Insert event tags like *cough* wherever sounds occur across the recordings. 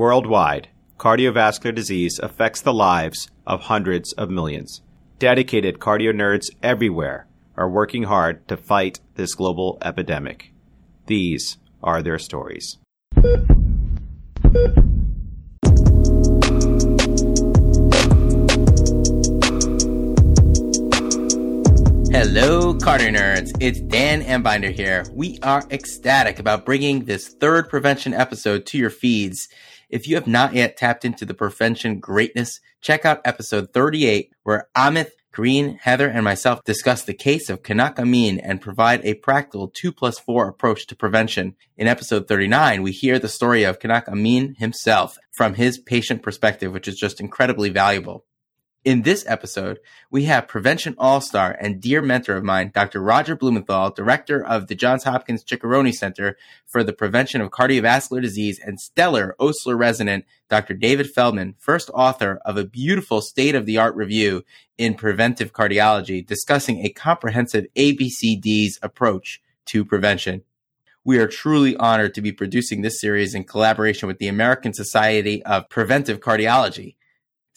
Worldwide, cardiovascular disease affects the lives of hundreds of millions. Dedicated cardio nerds everywhere are working hard to fight this global epidemic. These are their stories. Hello, Cardio Nerds. It's Dan Ambinder here. We are ecstatic about bringing this third prevention episode to your feeds. If you have not yet tapped into the prevention greatness, check out episode 38, where Amit, Green, Heather, and myself discuss the case of Kanak Amin and provide a practical 2 plus 4 approach to prevention. In episode 39, we hear the story of Kanak Amin himself from his patient perspective, which is just incredibly valuable. In this episode, we have Prevention All Star and dear mentor of mine, Dr. Roger Blumenthal, director of the Johns Hopkins Ciccarone Center for the Prevention of Cardiovascular Disease, and stellar Osler resident, Dr. David Feldman, first author of a beautiful state of the art review in preventive cardiology, discussing a comprehensive ABCDs approach to prevention. We are truly honored to be producing this series in collaboration with the American Society of Preventive Cardiology.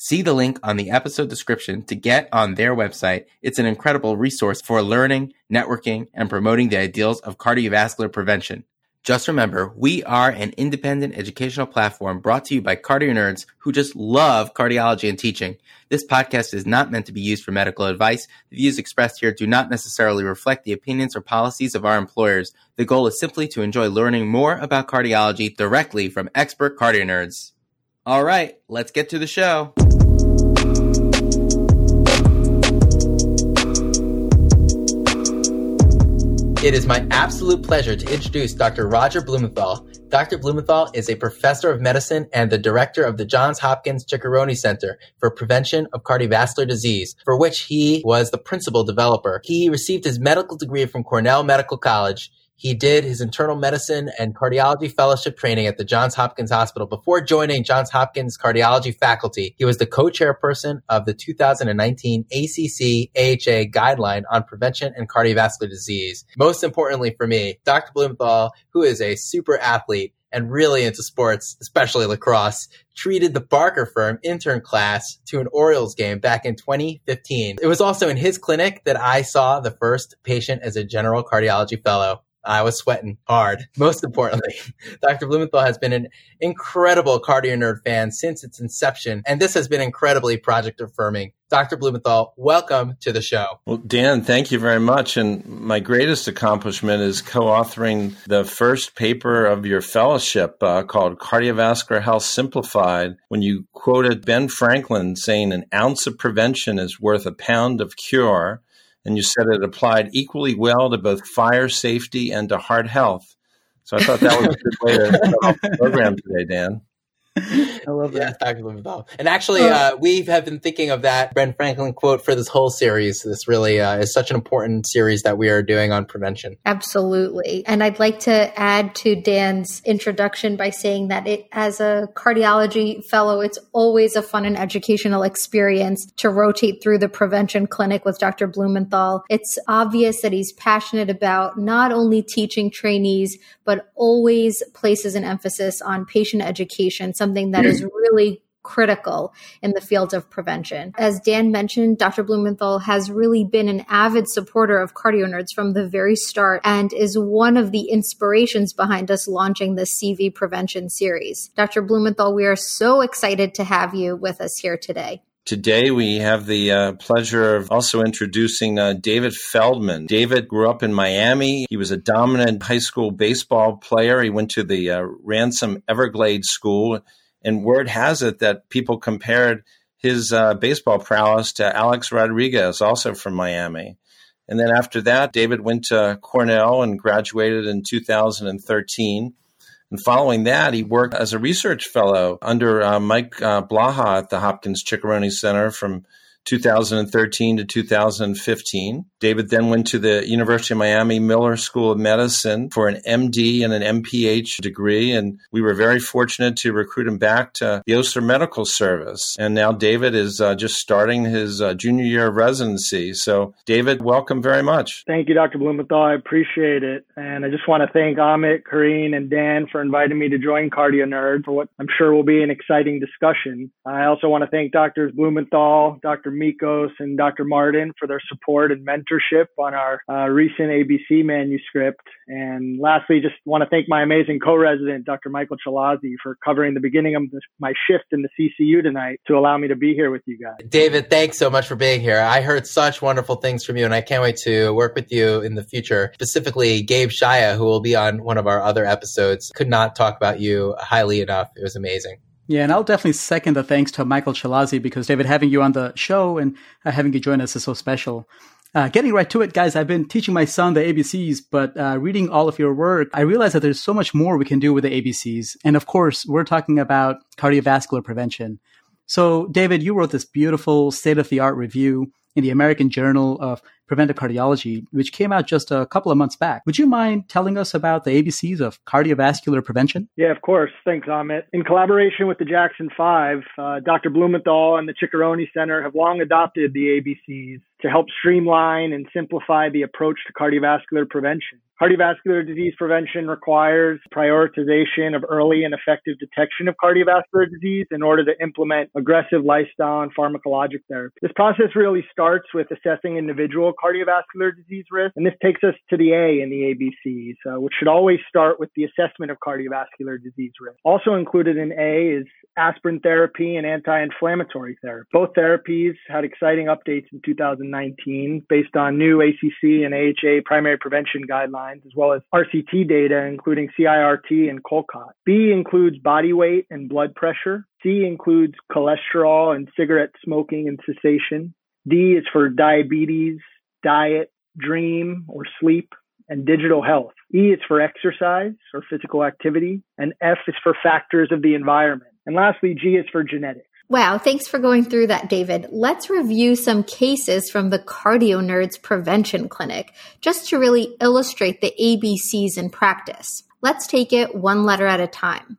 See the link on the episode description to get on their website. It's an incredible resource for learning, networking, and promoting the ideals of cardiovascular prevention. Just remember, we are an independent educational platform brought to you by cardio nerds who just love cardiology and teaching. This podcast is not meant to be used for medical advice. The views expressed here do not necessarily reflect the opinions or policies of our employers. The goal is simply to enjoy learning more about cardiology directly from expert cardio nerds. All right, let's get to the show. It is my absolute pleasure to introduce Dr. Roger Blumenthal. Dr. Blumenthal is a professor of medicine and the director of the Johns Hopkins Ciccarone Center for Prevention of Cardiovascular Disease, for which he was the principal developer. He received his medical degree from Cornell Medical College he did his internal medicine and cardiology fellowship training at the Johns Hopkins Hospital before joining Johns Hopkins cardiology faculty. He was the co-chairperson of the 2019 ACC AHA guideline on prevention and cardiovascular disease. Most importantly for me, Dr. Blumenthal, who is a super athlete and really into sports, especially lacrosse, treated the Barker firm intern class to an Orioles game back in 2015. It was also in his clinic that I saw the first patient as a general cardiology fellow. I was sweating hard. *laughs* Most importantly, Dr. Blumenthal has been an incredible cardio nerd fan since its inception, and this has been incredibly project affirming. Dr. Blumenthal, welcome to the show. Well, Dan, thank you very much. And my greatest accomplishment is co authoring the first paper of your fellowship uh, called Cardiovascular Health Simplified, when you quoted Ben Franklin saying an ounce of prevention is worth a pound of cure and you said it applied equally well to both fire safety and to heart health. So I thought that was a good way to program today, Dan. *laughs* I love that. Yeah, Dr. And actually, oh. uh, we have been thinking of that Ben Franklin quote for this whole series. This really uh, is such an important series that we are doing on prevention. Absolutely. And I'd like to add to Dan's introduction by saying that it, as a cardiology fellow, it's always a fun and educational experience to rotate through the prevention clinic with Dr. Blumenthal. It's obvious that he's passionate about not only teaching trainees, but always places an emphasis on patient education something that is really critical in the field of prevention. As Dan mentioned, Dr. Blumenthal has really been an avid supporter of cardio nerds from the very start and is one of the inspirations behind us launching the CV prevention series. Dr. Blumenthal, we are so excited to have you with us here today. Today, we have the uh, pleasure of also introducing uh, David Feldman. David grew up in Miami. He was a dominant high school baseball player. He went to the uh, Ransom Everglades School. And word has it that people compared his uh, baseball prowess to Alex Rodriguez, also from Miami. And then after that, David went to Cornell and graduated in 2013. And following that, he worked as a research fellow under uh, Mike uh, Blaha at the Hopkins Ciccarone Center from 2013 to 2015. David then went to the University of Miami Miller School of Medicine for an MD and an MPH degree. And we were very fortunate to recruit him back to the Osler Medical Service. And now David is uh, just starting his uh, junior year of residency. So, David, welcome very much. Thank you, Dr. Blumenthal. I appreciate it. And I just want to thank Amit, Karine, and Dan for inviting me to join Cardio Nerd for what I'm sure will be an exciting discussion. I also want to thank Drs. Blumenthal, Dr. Michos, and Dr. Martin for their support and mentorship on our uh, recent ABC manuscript. And lastly, just want to thank my amazing co-resident, Dr. Michael Chalazi, for covering the beginning of this, my shift in the CCU tonight to allow me to be here with you guys. David, thanks so much for being here. I heard such wonderful things from you, and I can't wait to work with you in the future. Specifically, Gabe Shaya, who will be on one of our other episodes, could not talk about you highly enough. It was amazing. Yeah, and I'll definitely second the thanks to Michael Chalazi because David, having you on the show and uh, having you join us is so special. Uh, getting right to it, guys, I've been teaching my son the ABCs, but uh, reading all of your work, I realize that there's so much more we can do with the ABCs. And of course, we're talking about cardiovascular prevention. So, David, you wrote this beautiful state of the art review in the American Journal of Preventive Cardiology, which came out just a couple of months back. Would you mind telling us about the ABCs of cardiovascular prevention? Yeah, of course. Thanks, Amit. In collaboration with the Jackson Five, uh, Dr. Blumenthal and the Ciccarone Center have long adopted the ABCs to help streamline and simplify the approach to cardiovascular prevention. Cardiovascular disease prevention requires prioritization of early and effective detection of cardiovascular disease in order to implement aggressive lifestyle and pharmacologic therapy. This process really starts with assessing individual cardiovascular disease risk, and this takes us to the A in the ABCs, uh, which should always start with the assessment of cardiovascular disease risk. Also included in A is aspirin therapy and anti-inflammatory therapy. Both therapies had exciting updates in 2019 based on new ACC and AHA primary prevention guidelines, as well as RCT data, including CIRT and COLCOT. B includes body weight and blood pressure. C includes cholesterol and cigarette smoking and cessation. D is for diabetes, diet, dream or sleep, and digital health. E is for exercise or physical activity, and F is for factors of the environment. And lastly, G is for genetics. Wow, thanks for going through that, David. Let's review some cases from the Cardio Nerds Prevention Clinic just to really illustrate the ABCs in practice. Let's take it one letter at a time.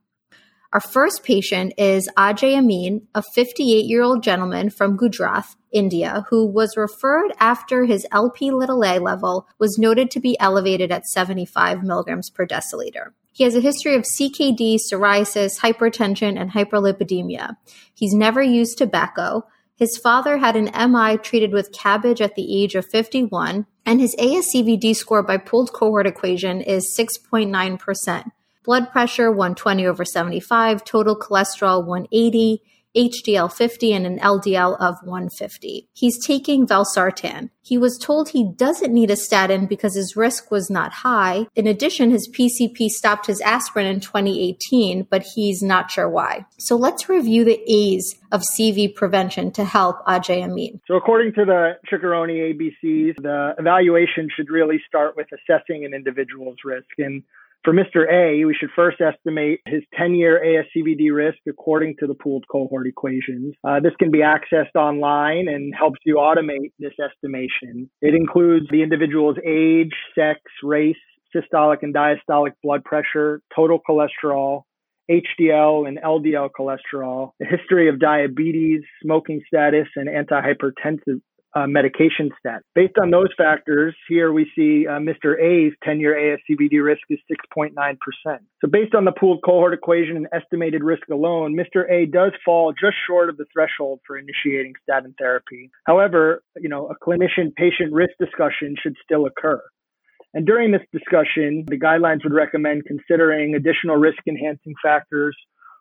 Our first patient is Ajay Amin, a 58 year old gentleman from Gujarat, India, who was referred after his LP little a level was noted to be elevated at 75 milligrams per deciliter. He has a history of CKD, psoriasis, hypertension, and hyperlipidemia. He's never used tobacco. His father had an MI treated with CABG at the age of 51, and his ASCVD score by pooled cohort equation is 6.9%. Blood pressure 120 over 75, total cholesterol 180, HDL 50 and an LDL of 150. He's taking valsartan. He was told he doesn't need a statin because his risk was not high. In addition, his PCP stopped his aspirin in 2018, but he's not sure why. So let's review the A's of CV prevention to help Ajay Amin. So according to the Ciccarone ABCs, the evaluation should really start with assessing an individual's risk. And for Mr. A, we should first estimate his 10 year ASCVD risk according to the pooled cohort equations. Uh, this can be accessed online and helps you automate this estimation. It includes the individual's age, sex, race, systolic and diastolic blood pressure, total cholesterol, HDL and LDL cholesterol, a history of diabetes, smoking status, and antihypertensive uh, medication stat. Based on those factors, here we see uh, Mr. A's 10 year ASCVD risk is 6.9%. So, based on the pooled cohort equation and estimated risk alone, Mr. A does fall just short of the threshold for initiating statin therapy. However, you know, a clinician patient risk discussion should still occur. And during this discussion, the guidelines would recommend considering additional risk enhancing factors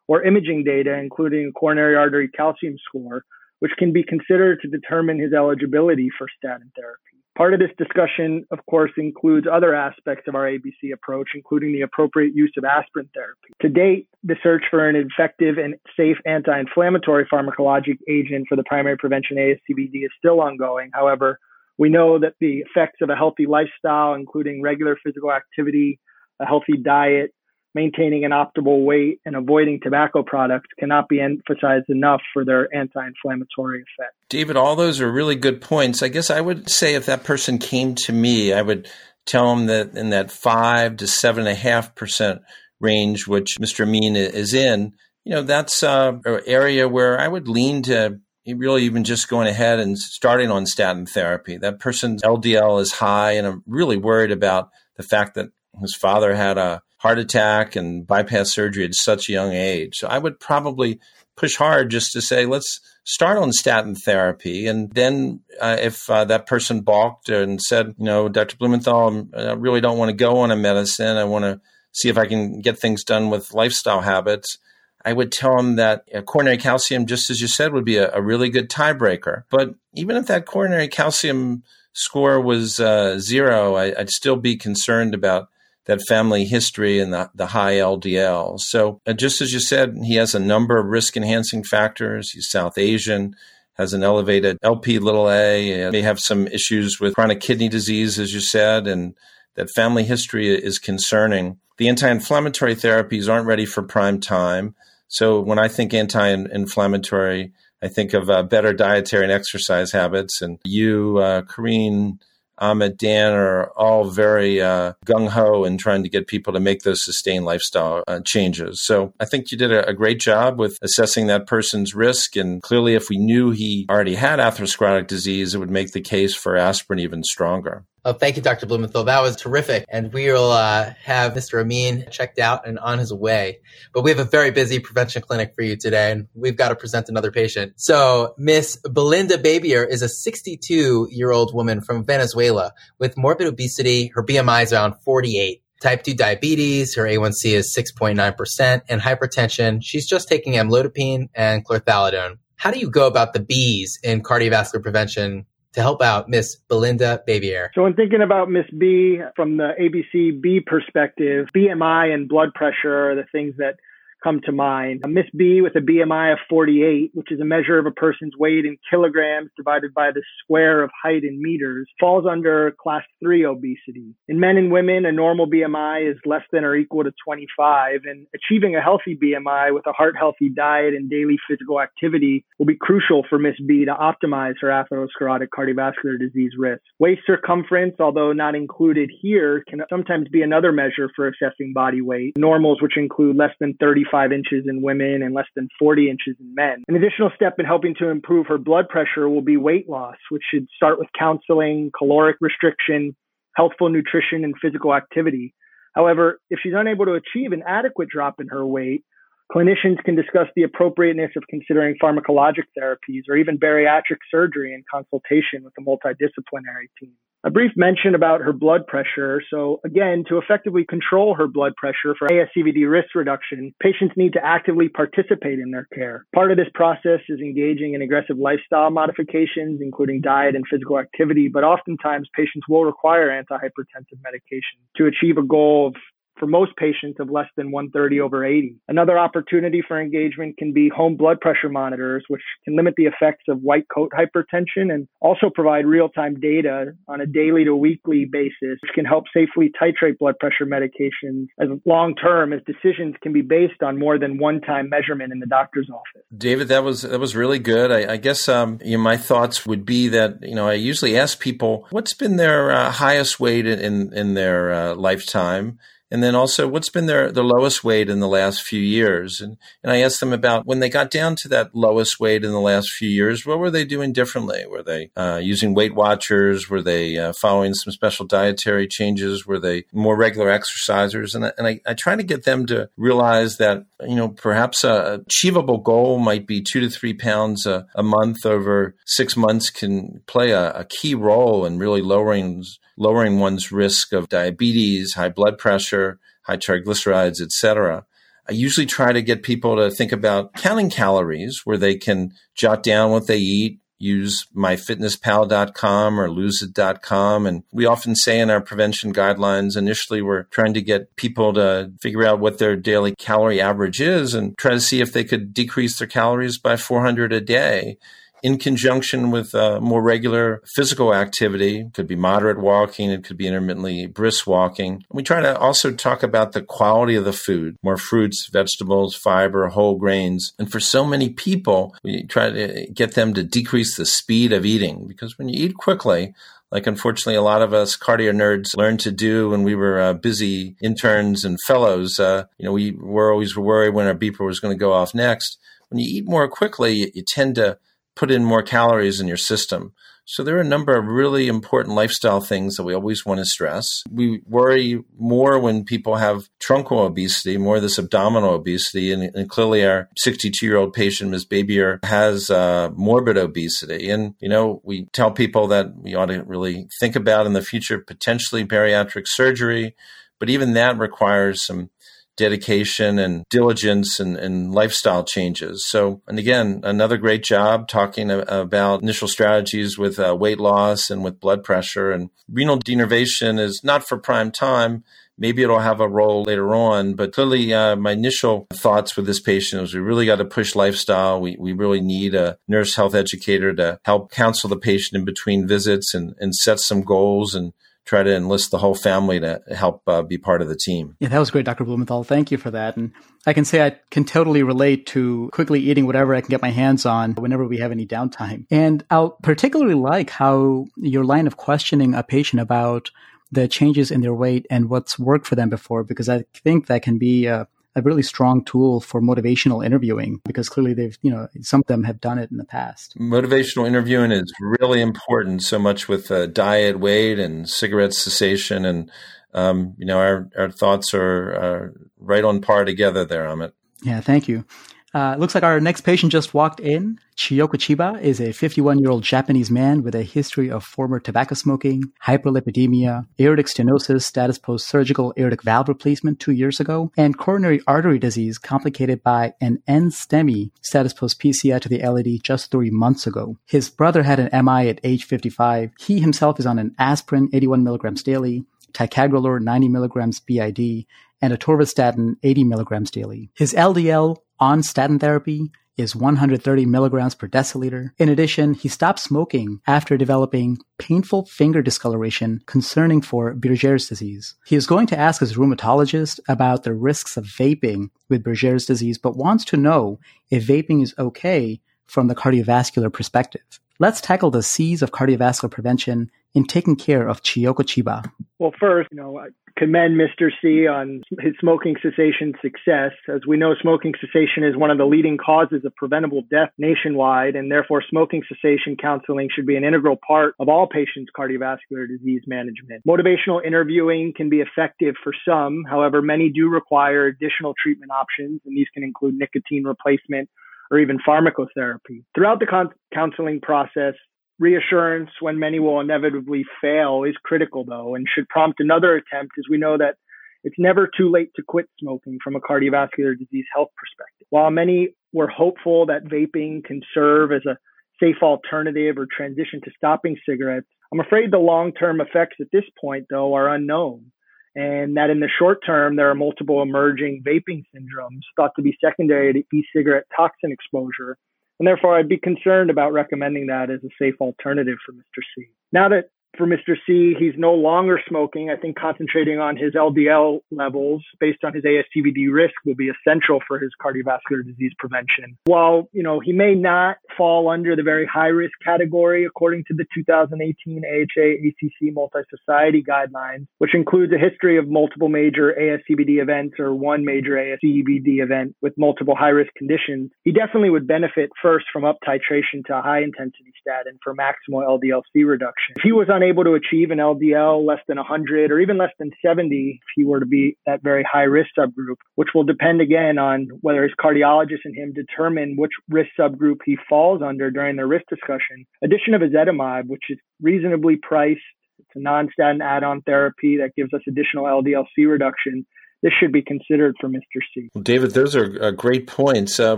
or imaging data, including a coronary artery calcium score, which can be considered to determine his eligibility for statin therapy. Part of this discussion, of course, includes other aspects of our ABC approach, including the appropriate use of aspirin therapy. To date, the search for an effective and safe anti inflammatory pharmacologic agent for the primary prevention ASCVD is still ongoing. However, we know that the effects of a healthy lifestyle, including regular physical activity, a healthy diet, maintaining an optimal weight and avoiding tobacco products cannot be emphasized enough for their anti-inflammatory effect. David, all those are really good points. I guess I would say if that person came to me, I would tell them that in that five to seven and a half percent range, which Mr. Amin is in, you know, that's uh, an area where I would lean to really even just going ahead and starting on statin therapy. That person's LDL is high, and I'm really worried about the fact that his father had a heart attack and bypass surgery at such a young age. So I would probably push hard just to say, let's start on statin therapy. And then uh, if uh, that person balked and said, you know, Dr. Blumenthal, I really don't want to go on a medicine. I want to see if I can get things done with lifestyle habits. I would tell them that coronary calcium, just as you said, would be a, a, really good tiebreaker. But even if that coronary calcium score was uh, zero, I, would still be concerned about that family history and the, the high LDL. So, uh, just as you said, he has a number of risk enhancing factors. He's South Asian, has an elevated LP little a, may have some issues with chronic kidney disease, as you said, and that family history is concerning. The anti inflammatory therapies aren't ready for prime time. So when I think anti-inflammatory, I think of uh, better dietary and exercise habits. And you, uh, Kareen, Ahmed, Dan are all very uh, gung ho in trying to get people to make those sustained lifestyle uh, changes. So I think you did a, a, great job with assessing that person's risk. And clearly, if we knew he already had atherosclerotic disease, it would make the case for aspirin even stronger. Oh, thank you, Dr. Blumenthal. That was terrific. And we will uh, have Mr. Amin checked out and on his way. But we have a very busy prevention clinic for you today, and we've got to present another patient. So, Miss Belinda Babier is a 62 year old woman from Venezuela with morbid obesity. Her BMI is around 48 type 2 diabetes, her A1C is 6.9%, and hypertension. She's just taking amlodipine and chlorthalidone. How do you go about the B's in cardiovascular prevention to help out Miss Belinda Babier. So, in thinking about Miss B from the ABC B perspective, BMI and blood pressure are the things that come to mind. Miss B with a BMI of 48, which is a measure of a person's weight in kilograms divided by the square of height in meters, falls under class 3 obesity. In men and women, a normal BMI is less than or equal to 25, and achieving a healthy BMI with a heart healthy diet and daily physical activity will be crucial for Miss B to optimize her atherosclerotic cardiovascular disease risk. Waist circumference, although not included here, can sometimes be another measure for assessing body weight. Normals, which include less than 35 35 inches in women and less than 40 inches in men. An additional step in helping to improve her blood pressure will be weight loss, which should start with counseling, caloric restriction, healthful nutrition, and physical activity. However, if she's unable to achieve an adequate drop in her weight, clinicians can discuss the appropriateness of considering pharmacologic therapies or even bariatric surgery in consultation with a multidisciplinary team a brief mention about her blood pressure. So again, to effectively control her blood pressure for ASCVD risk reduction, patients need to actively participate in their care. Part of this process is engaging in aggressive lifestyle modifications, including diet and physical activity, but oftentimes patients will require antihypertensive medication to achieve a goal of for most patients of less than 130 over 80. Another opportunity for engagement can be home blood pressure monitors, which can limit the effects of white coat hypertension and also provide real time data on a daily to weekly basis, which can help safely titrate blood pressure medications as long term as decisions can be based on more than one time measurement in the doctor's office. David, that was that was really good. I, I guess um, you know, my thoughts would be that you know I usually ask people what's been their uh, highest weight in in their uh, lifetime and then also what's been their, their lowest weight in the last few years. And, and I asked them about when they got down to that lowest weight in the last few years, what were they doing differently? Were they uh, using Weight Watchers? Were they uh, following some special dietary changes? Were they more regular exercisers? And, I, and I, I try to get them to realize that, you know, perhaps a achievable goal might be two to three pounds a, a month over six months can play a, a key role in really lowering lowering one's risk of diabetes, high blood pressure, high triglycerides, etc. I usually try to get people to think about counting calories where they can jot down what they eat, use myfitnesspal.com or loseit.com. And we often say in our prevention guidelines, initially we're trying to get people to figure out what their daily calorie average is and try to see if they could decrease their calories by 400 a day in conjunction with uh, more regular physical activity. It could be moderate walking, it could be intermittently brisk walking. We try to also talk about the quality of the food, more fruits, vegetables, fiber, whole grains. And for so many people, we try to get them to decrease the speed of eating because when you eat quickly, like unfortunately a lot of us cardio nerds learned to do when we were uh, busy interns and fellows. Uh, you know, we were always worried when our beeper was going to go off next. When you eat more quickly, you, you tend to put in more calories in your system. So there are a number of really important lifestyle things that we always want to stress. We worry more when people have truncal obesity, more this abdominal obesity. And, and clearly our 62 year old patient, Ms. Babier, has uh, morbid obesity. And, you know, we tell people that we ought to really think about in the future potentially bariatric surgery. But even that requires some dedication and diligence and, and, lifestyle changes. So, and again, another great job talking about initial strategies with uh, weight loss and with blood pressure. And renal denervation is not for prime time. Maybe it'll have a role later on, but clearly, uh, my initial thoughts with this patient was we really got to push lifestyle. We, we really need a nurse health educator to help counsel the patient in between visits and, and set some goals and try to enlist the whole family to help uh, be part of the team. Yeah, that was great, Dr. Blumenthal. Thank you for that. And I can say I can totally relate to quickly eating whatever I can get my hands on whenever we have any downtime. And I'll particularly like how your line of questioning a patient about the changes in their weight and what's worked for them before, because I think that can be a really strong tool for motivational interviewing because clearly they've, you know, some of them have done it in the past. Motivational interviewing is really important so much with uh, diet, weight, and cigarette cessation. And, um, you know, our, our thoughts are, are right on par together there, Amit. Yeah, thank you. Uh, looks like our next patient just walked in. Chiyoko Chiba is a 51 year old Japanese man with a history of former tobacco smoking, hyperlipidemia, aortic stenosis, status post surgical aortic valve replacement two years ago, and coronary artery disease complicated by an NSTEMI status post PCI to the LAD just three months ago. His brother had an MI at age 55. He himself is on an aspirin 81 milligrams daily, ticagrelor 90 milligrams BID, and atorvastatin 80 milligrams daily. His LDL on statin therapy is 130 milligrams per deciliter. In addition, he stopped smoking after developing painful finger discoloration concerning for Buerger's disease. He is going to ask his rheumatologist about the risks of vaping with Buerger's disease, but wants to know if vaping is okay from the cardiovascular perspective. Let's tackle the C's of cardiovascular prevention in taking care of Chiyoko Chiba. Well, first, you know, I commend Mr. C on his smoking cessation success. As we know, smoking cessation is one of the leading causes of preventable death nationwide, and therefore smoking cessation counseling should be an integral part of all patients' cardiovascular disease management. Motivational interviewing can be effective for some. However, many do require additional treatment options, and these can include nicotine replacement or even pharmacotherapy. Throughout the con- counseling process, Reassurance when many will inevitably fail is critical, though, and should prompt another attempt as we know that it's never too late to quit smoking from a cardiovascular disease health perspective. While many were hopeful that vaping can serve as a safe alternative or transition to stopping cigarettes, I'm afraid the long term effects at this point, though, are unknown. And that in the short term, there are multiple emerging vaping syndromes thought to be secondary to e cigarette toxin exposure and therefore I'd be concerned about recommending that as a safe alternative for Mr. C. Now that for Mr. C, he's no longer smoking. I think concentrating on his LDL levels based on his ASCVD risk will be essential for his cardiovascular disease prevention. While, you know, he may not fall under the very high risk category according to the 2018 AHA ACC multi-society guidelines, which includes a history of multiple major ASCVD events or one major ASCVD event with multiple high risk conditions, he definitely would benefit first from up titration to high intensity statin for maximal LDL-C reduction. If he was on unable to achieve an LDL less than 100 or even less than 70 if he were to be that very high risk subgroup, which will depend again on whether his cardiologist and him determine which risk subgroup he falls under during the risk discussion. Addition of ezetimibe, which is reasonably priced, it's a non-statin add-on therapy that gives us additional LDL-C reduction this should be considered for Mr. C. David, those are uh, great points. Uh,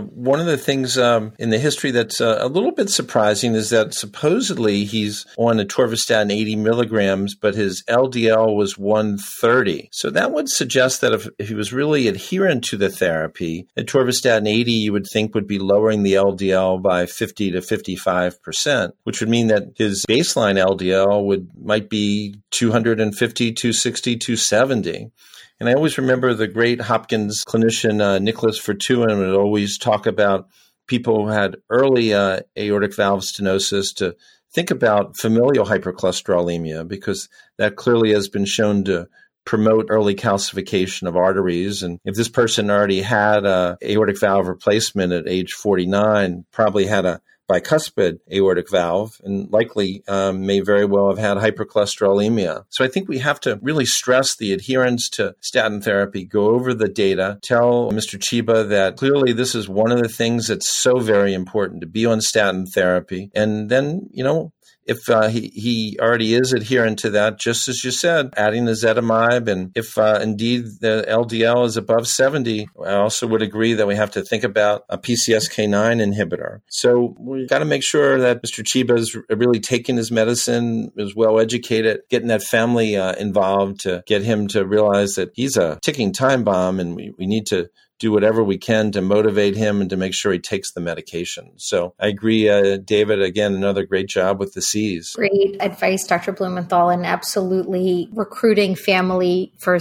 one of the things um, in the history that's uh, a little bit surprising is that supposedly he's on atorvastatin 80 milligrams, but his LDL was 130. So that would suggest that if, if he was really adherent to the therapy, atorvastatin 80 you would think would be lowering the LDL by 50 to 55 percent, which would mean that his baseline LDL would might be 250, 260, 270. And I always remember the great Hopkins clinician uh, Nicholas Vertooyen would always talk about people who had early uh, aortic valve stenosis to think about familial hypercholesterolemia because that clearly has been shown to promote early calcification of arteries. And if this person already had a aortic valve replacement at age 49, probably had a bicuspid aortic valve and likely um, may very well have had hypercholesterolemia. So I think we have to really stress the adherence to statin therapy, go over the data, tell Mr. Chiba that clearly this is one of the things that's so very important to be on statin therapy. And then, you know, if uh, he, he already is adherent to that, just as you said, adding the ezetimibe. And if uh, indeed the LDL is above 70, I also would agree that we have to think about a PCSK9 inhibitor. So we've got to make sure that Mr. Chiba is really taking his medicine, is well educated, getting that family uh, involved to get him to realize that he's a ticking time bomb and we, we need to do whatever we can to motivate him and to make sure he takes the medication. So I agree, uh, David. Again, another great job with the C's. Great advice, Dr. Blumenthal, and absolutely recruiting family for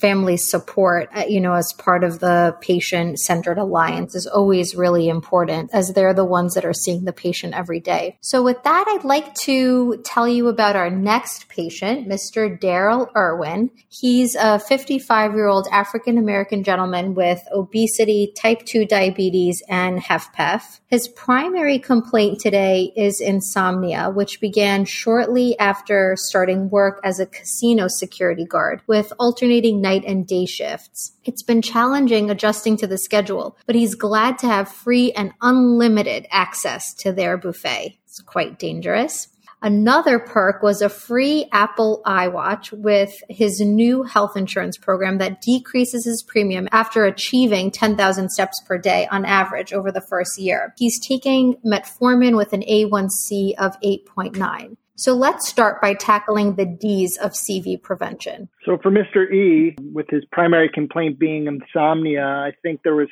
family support. Uh, you know, as part of the patient-centered alliance is always really important, as they're the ones that are seeing the patient every day. So, with that, I'd like to tell you about our next patient, Mr. Daryl Irwin. He's a 55-year-old African American gentleman with obesity, type 2 diabetes, and HFpEF. His primary complaint today is insomnia, which began shortly after starting work as a casino security guard with alternating night and day shifts. It's been challenging adjusting to the schedule, but he's glad to have free and unlimited access to their buffet. It's quite dangerous. Another perk was a free Apple iWatch with his new health insurance program that decreases his premium after achieving 10,000 steps per day on average over the first year. He's taking metformin with an A1C of 8.9. So let's start by tackling the D's of CV prevention. So for Mr. E, with his primary complaint being insomnia, I think there was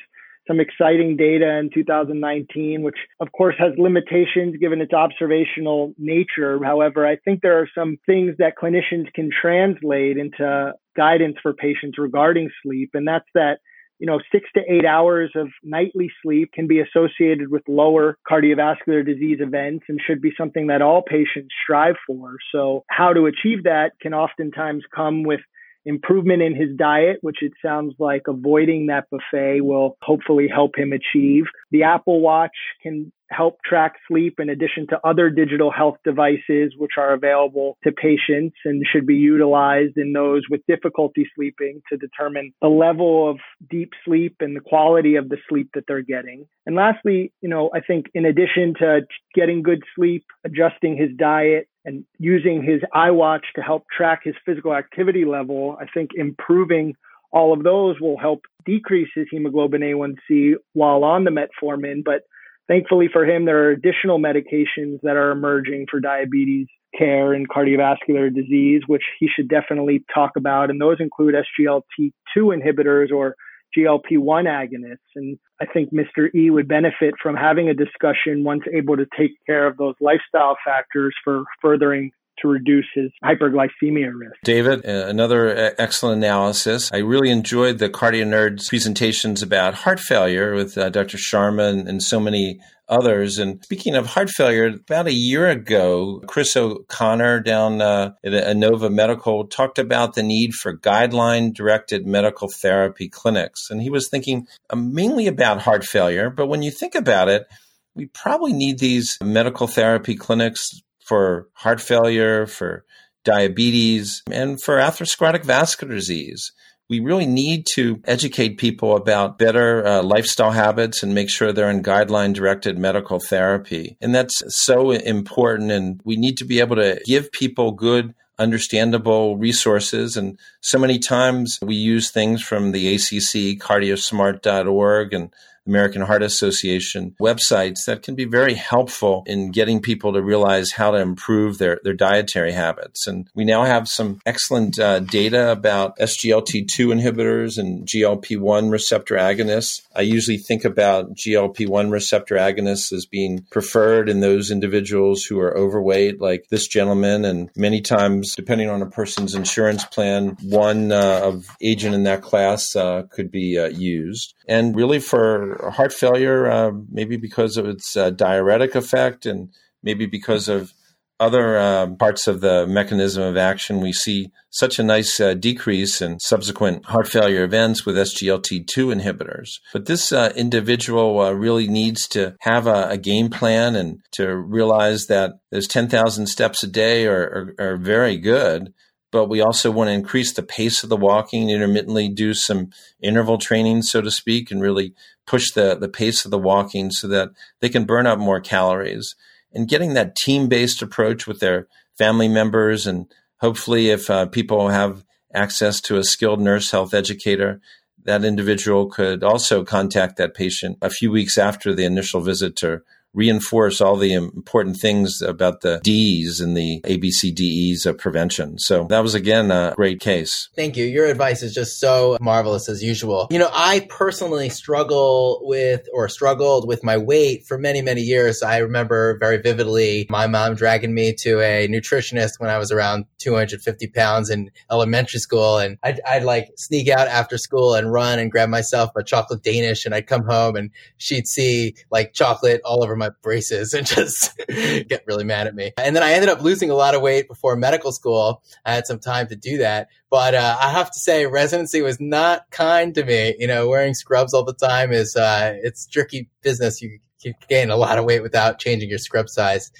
some exciting data in 2019, which of course has limitations given its observational nature. However, I think there are some things that clinicians can translate into guidance for patients regarding sleep. And that's that, you know, six to eight hours of nightly sleep can be associated with lower cardiovascular disease events and should be something that all patients strive for. So how to achieve that can oftentimes come with improvement in his diet, which it sounds like avoiding that buffet will hopefully help him achieve. The Apple Watch can help track sleep in addition to other digital health devices, which are available to patients and should be utilized in those with difficulty sleeping to determine the level of deep sleep and the quality of the sleep that they're getting. And lastly, you know, I think in addition to getting good sleep, adjusting his diet, and using his iWatch to help track his physical activity level, I think improving all of those will help decrease his hemoglobin A1C while on the metformin. But thankfully for him, there are additional medications that are emerging for diabetes care and cardiovascular disease, which he should definitely talk about. And those include SGLT2 inhibitors or GLP 1 agonists. And I think Mr. E would benefit from having a discussion once able to take care of those lifestyle factors for furthering to reduce his hyperglycemia risk. David, uh, another excellent analysis. I really enjoyed the Cardio Nerds presentations about heart failure with uh, Dr. Sharma and, and so many others. And speaking of heart failure, about a year ago, Chris O'Connor down uh, at Inova Medical talked about the need for guideline directed medical therapy clinics. And he was thinking uh, mainly about heart failure. But when you think about it, we probably need these medical therapy clinics for heart failure, for diabetes, and for atherosclerotic vascular disease. We really need to educate people about better uh, lifestyle habits and make sure they're in guideline directed medical therapy. And that's so important. And we need to be able to give people good understandable resources. And so many times we use things from the ACC, cardiosmart.org, and American Heart Association websites that can be very helpful in getting people to realize how to improve their, their dietary habits. And we now have some excellent uh, data about SGLT2 inhibitors and GLP1 receptor agonists. I usually think about GLP1 receptor agonists as being preferred in those individuals who are overweight, like this gentleman. And many times, depending on a person's insurance plan, one uh, of agent in that class uh, could be uh, used. And really for heart failure, uh, maybe because of its uh, diuretic effect and maybe because of other uh, parts of the mechanism of action, we see such a nice uh, decrease in subsequent heart failure events with SGLT2 inhibitors. But this uh, individual uh, really needs to have a, a, game plan and to realize that those 10,000 steps a day are, are, are very good but we also want to increase the pace of the walking, intermittently do some interval training, so to speak, and really push the, the pace of the walking so that they can burn up more calories. And getting that team based approach with their family members, and hopefully, if uh, people have access to a skilled nurse health educator, that individual could also contact that patient a few weeks after the initial visit to reinforce all the important things about the D's and the ABCDEs of prevention. So that was again a great case. Thank you. Your advice is just so marvelous as usual. You know, I personally struggle with or struggled with my weight for many, many years. I remember very vividly my mom dragging me to a nutritionist when I was around 250 pounds in elementary school. And I'd, I'd like sneak out after school and run and grab myself a chocolate Danish. And I'd come home and she'd see like chocolate all over my my braces and *laughs* just get really mad at me. And then I ended up losing a lot of weight before medical school. I had some time to do that. But uh, I have to say, residency was not kind to me. You know, wearing scrubs all the time is uh, it's tricky business. You, you gain a lot of weight without changing your scrub size.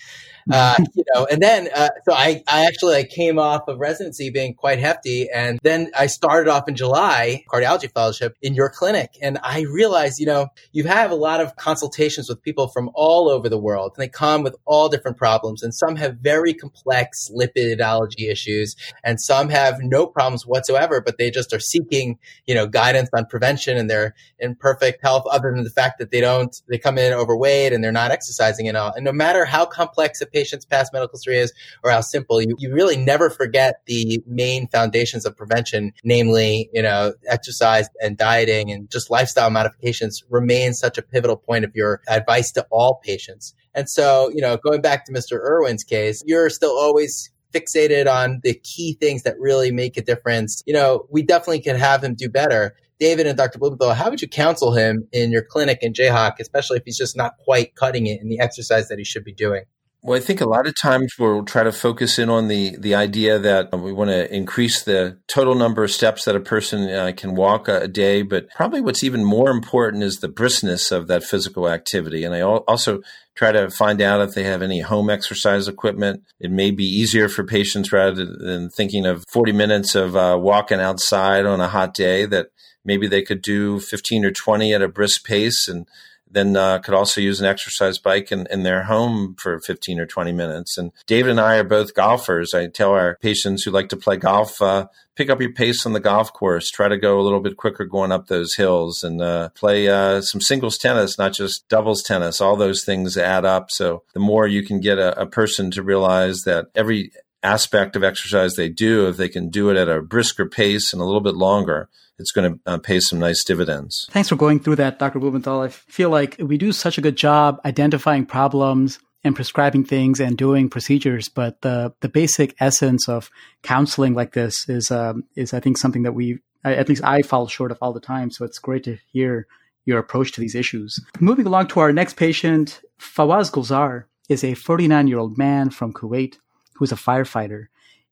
Uh, you know, and then uh, so I, I actually I came off of residency being quite hefty, and then I started off in July cardiology fellowship in your clinic, and I realized, you know, you have a lot of consultations with people from all over the world, and they come with all different problems, and some have very complex lipidology issues, and some have no problems whatsoever, but they just are seeking, you know, guidance on prevention, and they're in perfect health, other than the fact that they don't they come in overweight and they're not exercising at all, and no matter how complex a patient's past medical history is or how simple, you, you really never forget the main foundations of prevention, namely, you know, exercise and dieting and just lifestyle modifications remain such a pivotal point of your advice to all patients. And so, you know, going back to Mr. Irwin's case, you're still always fixated on the key things that really make a difference. You know, we definitely can have him do better. David and Dr. Blumenthal, how would you counsel him in your clinic in Jayhawk, especially if he's just not quite cutting it in the exercise that he should be doing? Well, I think a lot of times we'll try to focus in on the, the idea that we want to increase the total number of steps that a person uh, can walk a, a, day. But probably what's even more important is the briskness of that physical activity. And I also try to find out if they have any home exercise equipment. It may be easier for patients rather than thinking of 40 minutes of uh, walking outside on a hot day that maybe they could do 15 or 20 at a brisk pace and then uh, could also use an exercise bike in, in their home for 15 or 20 minutes. And David and I are both golfers. I tell our patients who like to play golf, uh, pick up your pace on the golf course. Try to go a little bit quicker going up those hills and uh, play uh, some singles tennis, not just doubles tennis. All those things add up. So the more you can get a, a person to realize that every aspect of exercise they do, if they can do it at a brisker pace and a little bit longer, it's going to uh, pay some nice dividends. Thanks for going through that, Dr. Blumenthal. I feel like we do such a good job identifying problems and prescribing things and doing procedures, but the the basic essence of counseling like this is um, is I think something that we at least I fall short of all the time. So it's great to hear your approach to these issues. Moving along to our next patient, Fawaz Gulzar is a 49 year old man from Kuwait who is a firefighter.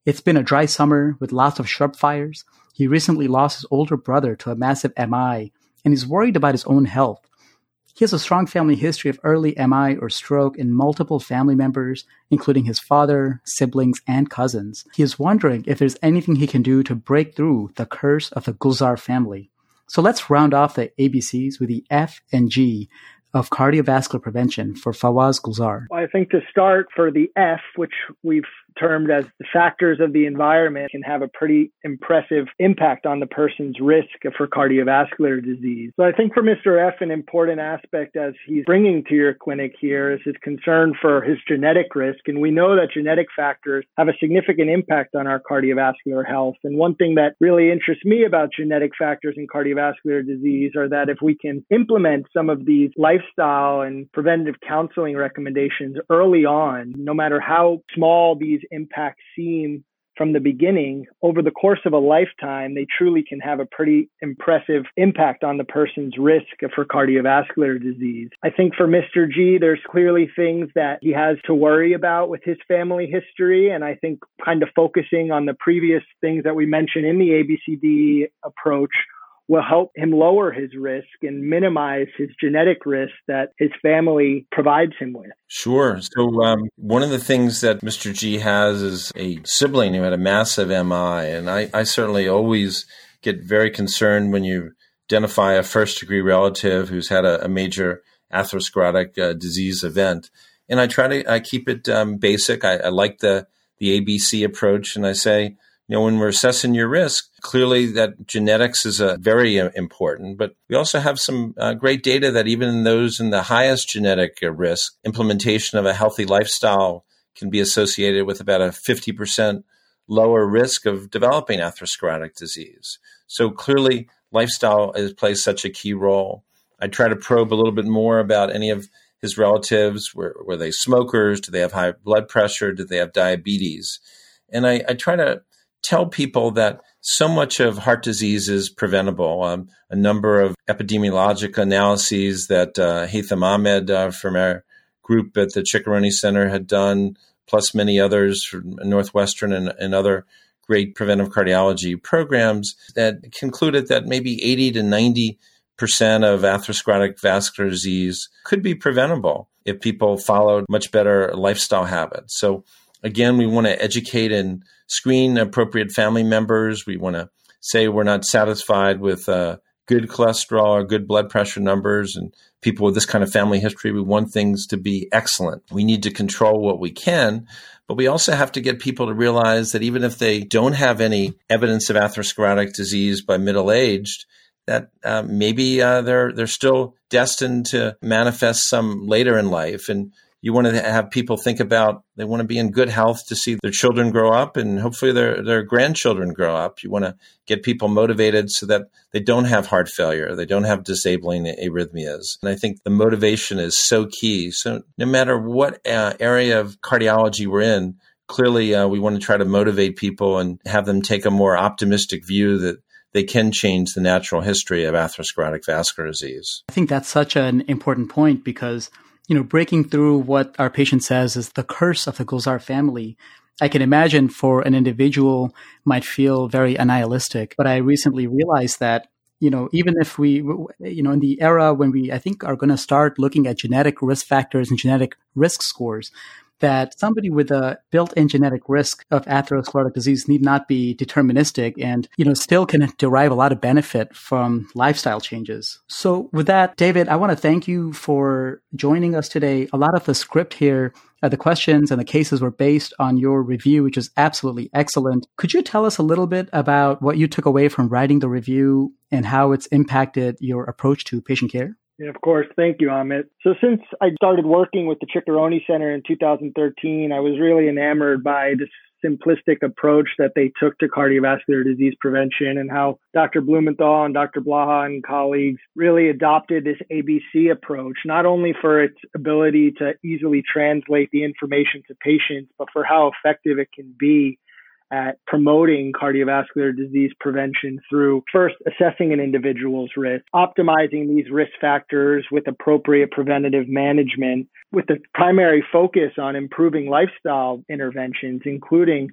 It's been a dry summer with lots of shrub fires. He recently lost his older brother to a massive MI and he's worried about his own health. He has a strong family history of early MI or stroke in multiple family members, including his father, siblings, and cousins. He is wondering if there's anything he can do to break through the curse of the Gulzar family. So let's round off the ABCs with the F and G of cardiovascular prevention for Fawaz Gulzar? I think to start for the F, which we've termed as the factors of the environment can have a pretty impressive impact on the person's risk for cardiovascular disease. So I think for Mr. F, an important aspect as he's bringing to your clinic here is his concern for his genetic risk. And we know that genetic factors have a significant impact on our cardiovascular health. And one thing that really interests me about genetic factors in cardiovascular disease are that if we can implement some of these lifestyle and preventative counseling recommendations early on, no matter how small these impacts seem from the beginning, over the course of a lifetime, they truly can have a pretty impressive impact on the person's risk for cardiovascular disease. I think for Mr. G, there's clearly things that he has to worry about with his family history. And I think kind of focusing on the previous things that we mentioned in the ABCD approach will help him lower his risk and minimize his genetic risk that his family provides him with. Sure. So, um, one of the things that Mr. G has is a sibling who had a massive MI. And I, I certainly always get very concerned when you identify a first degree relative who's had a, a major atherosclerotic uh, disease event. And I try to I keep it um, basic. I, I like the, the ABC approach. And I say, you know, when we're assessing your risk, clearly that genetics is a very important, but we also have some uh, great data that even those in the highest genetic risk, implementation of a healthy lifestyle can be associated with about a 50% lower risk of developing atherosclerotic disease. So clearly, lifestyle is, plays such a key role. I try to probe a little bit more about any of his relatives. Were, were they smokers? Do they have high blood pressure? Do they have diabetes? And I, I try to tell people that so much of heart disease is preventable. Um, a number of epidemiologic analyses that uh, Haitham Ahmed uh, from our group at the Ciccarone Center had done, plus many others from Northwestern and, and other great preventive cardiology programs that concluded that maybe 80 to 90 percent of atherosclerotic vascular disease could be preventable if people followed much better lifestyle habits. So again, we want to educate and screen appropriate family members. We want to say we're not satisfied with uh, good cholesterol or good blood pressure numbers and people with this kind of family history. We want things to be excellent. We need to control what we can, but we also have to get people to realize that even if they don't have any evidence of atherosclerotic disease by middle aged, that uh, maybe uh, they're they're still destined to manifest some later in life, and you want to have people think about they want to be in good health to see their children grow up and hopefully their their grandchildren grow up. You want to get people motivated so that they don't have heart failure, they don't have disabling arrhythmias. And I think the motivation is so key. So no matter what uh, area of cardiology we're in, clearly uh, we want to try to motivate people and have them take a more optimistic view that they can change the natural history of atherosclerotic vascular disease. I think that's such an important point because you know, breaking through what our patient says is the curse of the Gulzar family. I can imagine for an individual might feel very nihilistic, but I recently realized that you know, even if we, you know, in the era when we, I think, are going to start looking at genetic risk factors and genetic risk scores, that somebody with a built-in genetic risk of atherosclerotic disease need not be deterministic and you know still can derive a lot of benefit from lifestyle changes. So with that david i want to thank you for joining us today. A lot of the script here uh, the questions and the cases were based on your review which is absolutely excellent. Could you tell us a little bit about what you took away from writing the review and how it's impacted your approach to patient care yeah, of course. Thank you, Amit. So since I started working with the Ciccarone Center in 2013, I was really enamored by this simplistic approach that they took to cardiovascular disease prevention and how Dr. Blumenthal and Dr. Blaha and colleagues really adopted this ABC approach, not only for its ability to easily translate the information to patients, but for how effective it can be at promoting cardiovascular disease prevention through first assessing an individual's risk, optimizing these risk factors with appropriate preventative management, with the primary focus on improving lifestyle interventions, including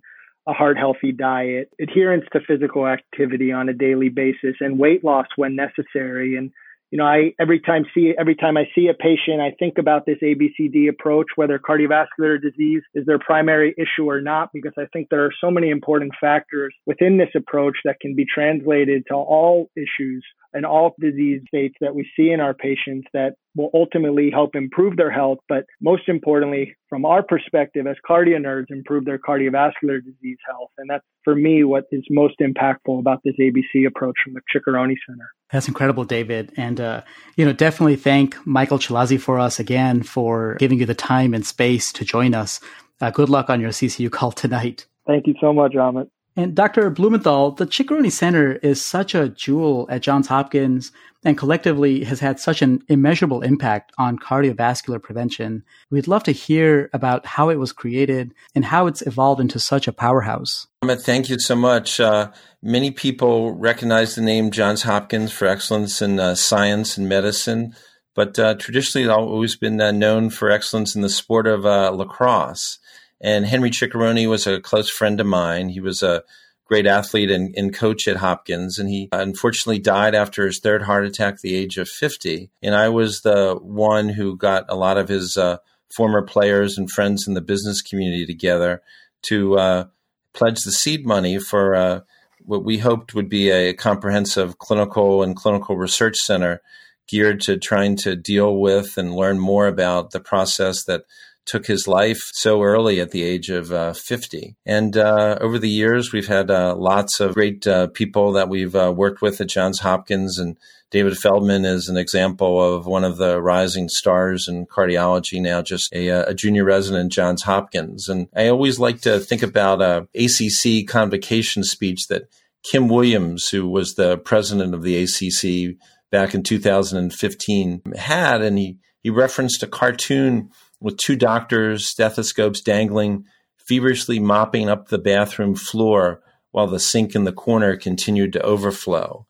a heart healthy diet, adherence to physical activity on a daily basis, and weight loss when necessary. And you know, I every time see every time I see a patient, I think about this ABCD approach, whether cardiovascular disease is their primary issue or not, because I think there are so many important factors within this approach that can be translated to all issues in all disease states that we see in our patients that will ultimately help improve their health, but most importantly, from our perspective as cardio nerds, improve their cardiovascular disease health. And that's for me what is most impactful about this ABC approach from the Ciccarone Center. That's incredible, David. And, uh, you know, definitely thank Michael Chalazi for us again for giving you the time and space to join us. Uh, good luck on your CCU *laughs* call tonight. Thank you so much, Amit. And Dr. Blumenthal, the Ciccarone Center is such a jewel at Johns Hopkins and collectively has had such an immeasurable impact on cardiovascular prevention. We'd love to hear about how it was created and how it's evolved into such a powerhouse. Thank you so much. Uh, many people recognize the name Johns Hopkins for excellence in uh, science and medicine, but uh, traditionally it's always been uh, known for excellence in the sport of uh, lacrosse. And Henry Ciccarone was a close friend of mine. He was a great athlete and, and, coach at Hopkins. And he unfortunately died after his third heart attack at the age of 50. And I was the one who got a lot of his uh, former players and friends in the business community together to uh, pledge the seed money for uh, what we hoped would be a comprehensive clinical and clinical research center geared to trying to deal with and learn more about the process that took his life so early at the age of uh, 50. And uh, over the years, we've had uh, lots of great uh, people that we've uh, worked with at Johns Hopkins. And David Feldman is an example of one of the rising stars in cardiology, now just a, uh, a junior resident at Johns Hopkins. And I always like to think about a ACC convocation speech that Kim Williams, who was the president of the ACC back in 2015, had. And he, he referenced a cartoon with two doctors, stethoscopes dangling, feverishly mopping up the bathroom floor while the sink in the corner continued to overflow.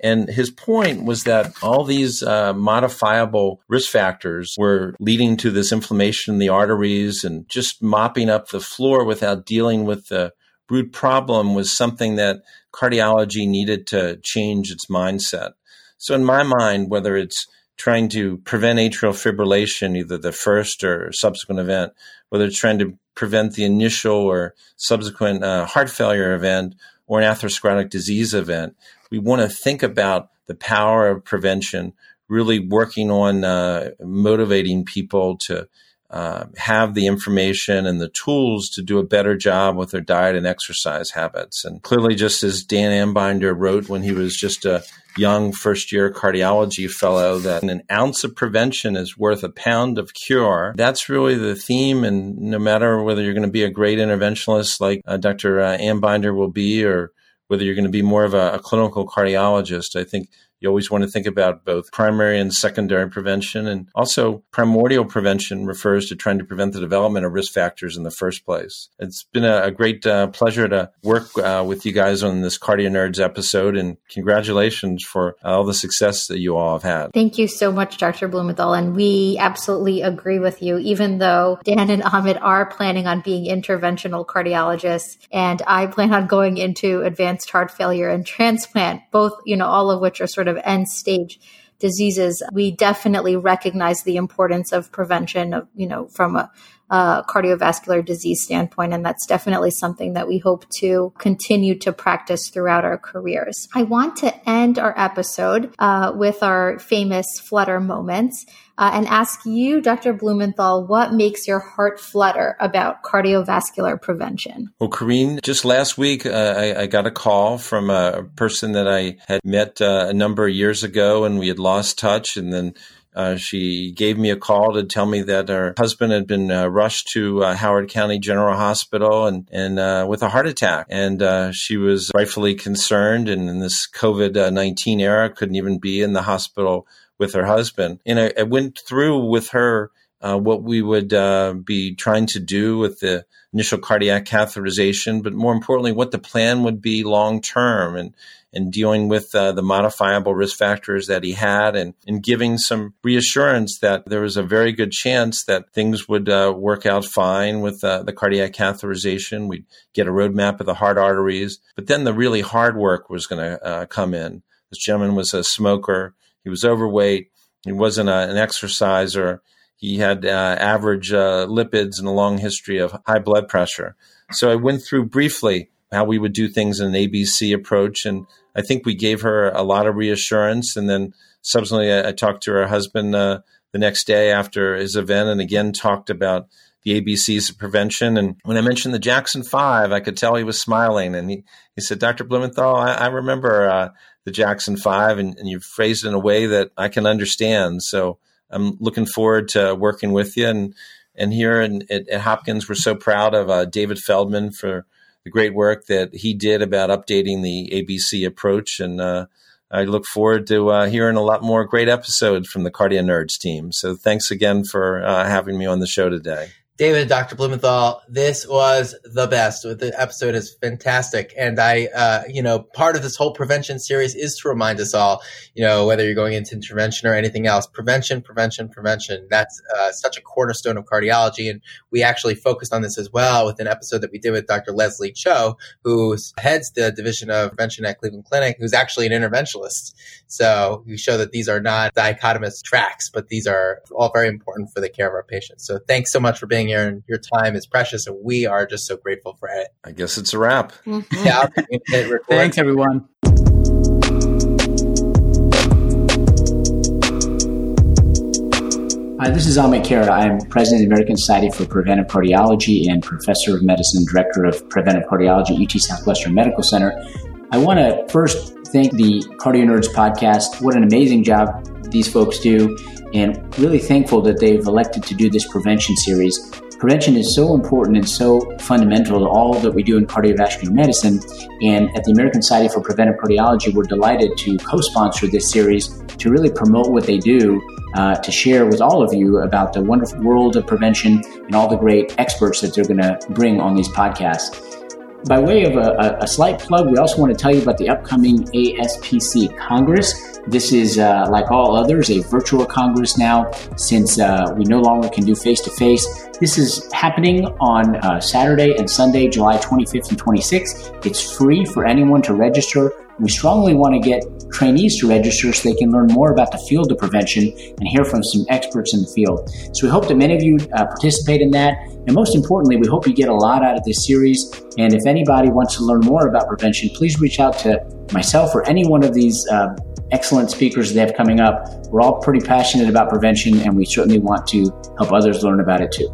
And his point was that all these uh, modifiable risk factors were leading to this inflammation in the arteries and just mopping up the floor without dealing with the root problem was something that cardiology needed to change its mindset. So, in my mind, whether it's trying to prevent atrial fibrillation, either the first or subsequent event, whether it's trying to prevent the initial or subsequent uh, heart failure event or an atherosclerotic disease event. We want to think about the power of prevention, really working on uh, motivating people to uh, have the information and the tools to do a better job with their diet and exercise habits. And clearly, just as Dan Ambinder wrote when he was just a young first year cardiology fellow, that an ounce of prevention is worth a pound of cure. That's really the theme. And no matter whether you're going to be a great interventionalist like uh, Dr. Uh, Ambinder will be, or whether you're going to be more of a, a clinical cardiologist, I think you always want to think about both primary and secondary prevention. And also, primordial prevention refers to trying to prevent the development of risk factors in the first place. It's been a, a great uh, pleasure to work uh, with you guys on this Cardio Nerds episode, and congratulations for all the success that you all have had. Thank you so much, Dr. Blumenthal. And we absolutely agree with you, even though Dan and Amit are planning on being interventional cardiologists, and I plan on going into advanced heart failure and transplant, both, you know, all of which are sort of of end stage diseases, we definitely recognize the importance of prevention of, you know, from a, a, cardiovascular disease standpoint. And that's definitely something that we hope to continue to practice throughout our careers. I want to end our episode uh, with our famous flutter moments uh, and ask you, Dr. Blumenthal, what makes your heart flutter about cardiovascular prevention? Well, Karine, just last week, uh, I, I, got a call from a person that I had met uh, a number of years ago and we had lost touch. And then uh, she gave me a call to tell me that her husband had been uh, rushed to uh, Howard County General Hospital and, and uh, with a heart attack. And uh, she was rightfully concerned. And in this COVID 19 era, couldn't even be in the hospital with her husband. And I, I went through with her uh, what we would uh, be trying to do with the initial cardiac catheterization, but more importantly, what the plan would be long term and, and dealing with uh, the modifiable risk factors that he had and, and giving some reassurance that there was a very good chance that things would uh, work out fine with uh, the cardiac catheterization. We'd get a roadmap of the heart arteries, but then the really hard work was going to uh, come in. This gentleman was a smoker. He was overweight. He wasn't a, an exerciser. He had uh, average uh, lipids and a long history of high blood pressure. So I went through briefly how we would do things in an ABC approach. And I think we gave her a lot of reassurance. And then subsequently, I, I talked to her husband uh, the next day after his event and again talked about the ABCs of prevention. And when I mentioned the Jackson Five, I could tell he was smiling. And he, he said, Dr. Blumenthal, I, I remember uh, the Jackson Five, and, and you phrased it in a way that I can understand. So I'm looking forward to working with you. And, and here in, at, at Hopkins, we're so proud of uh, David Feldman for the great work that he did about updating the ABC approach. And uh, I look forward to uh, hearing a lot more great episodes from the Cardio Nerds team. So thanks again for uh, having me on the show today. David, Dr. Blumenthal, this was the best. The episode is fantastic. And I, uh, you know, part of this whole prevention series is to remind us all, you know, whether you're going into intervention or anything else, prevention, prevention, prevention. That's uh, such a cornerstone of cardiology. And we actually focused on this as well with an episode that we did with Dr. Leslie Cho, who heads the division of prevention at Cleveland Clinic, who's actually an interventionalist. So we show that these are not dichotomous tracks, but these are all very important for the care of our patients. So thanks so much for being here and your time is precious. And we are just so grateful for it. I guess it's a wrap. Mm-hmm. Yeah. Thanks, everyone. Hi, this is Amit Khera. I'm president of the American Society for Preventive Cardiology and professor of medicine director of preventive cardiology at UT Southwestern Medical Center. I want to first thank the Cardio Nerds podcast. What an amazing job these folks do, and really thankful that they've elected to do this prevention series. Prevention is so important and so fundamental to all that we do in cardiovascular medicine. And at the American Society for Preventive Cardiology, we're delighted to co sponsor this series to really promote what they do, uh, to share with all of you about the wonderful world of prevention and all the great experts that they're going to bring on these podcasts. By way of a, a, slight plug, we also want to tell you about the upcoming ASPC Congress. This is, uh, like all others, a virtual Congress now since uh, we no longer can do face to face. This is happening on uh, Saturday and Sunday, July 25th and 26th. It's free for anyone to register. We strongly want to get trainees to register so they can learn more about the field of prevention and hear from some experts in the field. So we hope that many of you uh, participate in that. And most importantly, we hope you get a lot out of this series. And if anybody wants to learn more about prevention, please reach out to myself or any one of these uh, excellent speakers they have coming up. We're all pretty passionate about prevention, and we certainly want to help others learn about it too.